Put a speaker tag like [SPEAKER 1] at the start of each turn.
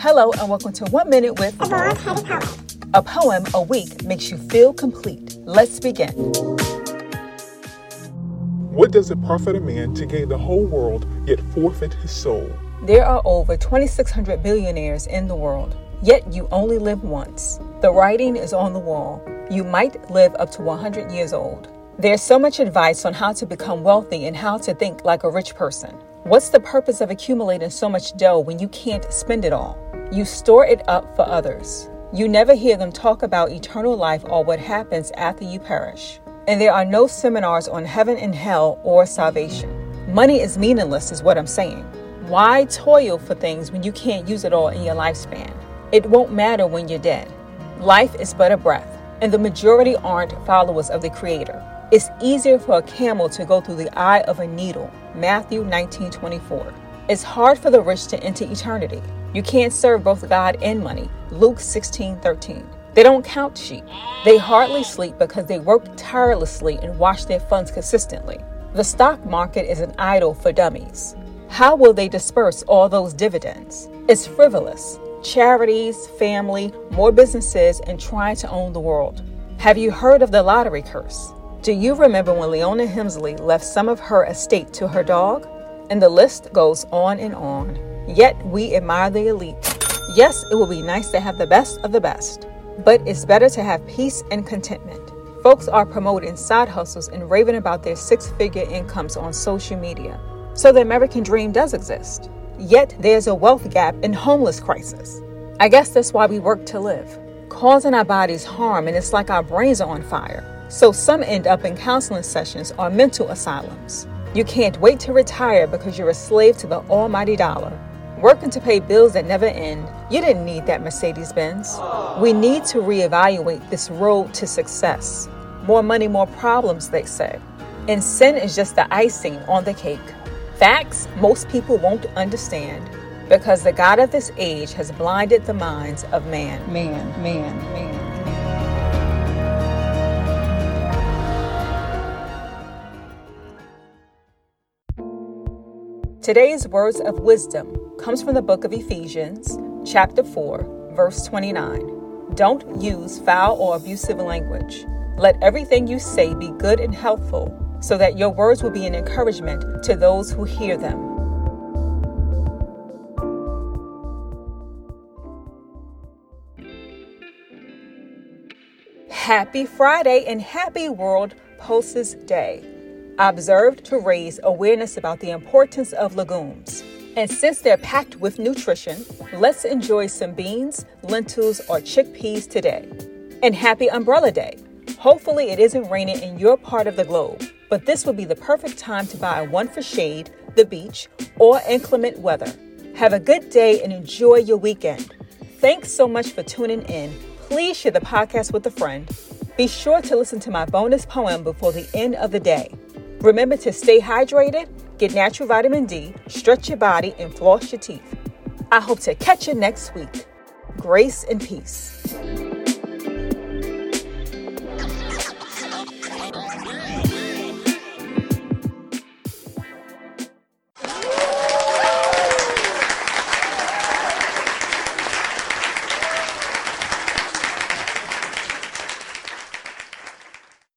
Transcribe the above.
[SPEAKER 1] Hello, and welcome to One Minute with a poem a week makes you feel complete. Let's begin.
[SPEAKER 2] What does it profit a man to gain the whole world yet forfeit his soul?
[SPEAKER 1] There are over 2,600 billionaires in the world, yet you only live once. The writing is on the wall. You might live up to 100 years old. There's so much advice on how to become wealthy and how to think like a rich person. What's the purpose of accumulating so much dough when you can't spend it all? You store it up for others. You never hear them talk about eternal life or what happens after you perish. And there are no seminars on heaven and hell or salvation. Money is meaningless, is what I'm saying. Why toil for things when you can't use it all in your lifespan? It won't matter when you're dead. Life is but a breath, and the majority aren't followers of the Creator. It's easier for a camel to go through the eye of a needle. Matthew 19:24. It's hard for the rich to enter eternity. You can't serve both God and money. Luke 16:13. They don't count sheep. They hardly sleep because they work tirelessly and watch their funds consistently. The stock market is an idol for dummies. How will they disperse all those dividends? It's frivolous. Charities, family, more businesses, and trying to own the world. Have you heard of the lottery curse? Do you remember when Leona Helmsley left some of her estate to her dog? And the list goes on and on. Yet we admire the elite. Yes, it will be nice to have the best of the best, but it's better to have peace and contentment. Folks are promoting side hustles and raving about their six figure incomes on social media. So the American dream does exist. Yet there's a wealth gap and homeless crisis. I guess that's why we work to live, causing our bodies harm, and it's like our brains are on fire. So some end up in counseling sessions or mental asylums. You can't wait to retire because you're a slave to the almighty dollar. Working to pay bills that never end, you didn't need that Mercedes Benz. We need to reevaluate this road to success. More money, more problems, they say. And sin is just the icing on the cake. Facts most people won't understand because the God of this age has blinded the minds of man. Man, man, man. Today's words of wisdom comes from the book of Ephesians, chapter 4, verse 29. Don't use foul or abusive language. Let everything you say be good and helpful, so that your words will be an encouragement to those who hear them. Happy Friday and happy World Pulses Day observed to raise awareness about the importance of legumes. And since they're packed with nutrition, let's enjoy some beans, lentils, or chickpeas today. And happy Umbrella Day! Hopefully, it isn't raining in your part of the globe, but this would be the perfect time to buy one for shade, the beach, or inclement weather. Have a good day and enjoy your weekend. Thanks so much for tuning in. Please share the podcast with a friend. Be sure to listen to my bonus poem before the end of the day. Remember to stay hydrated, get natural vitamin D, stretch your body, and floss your teeth. I hope to catch you next week. Grace and peace.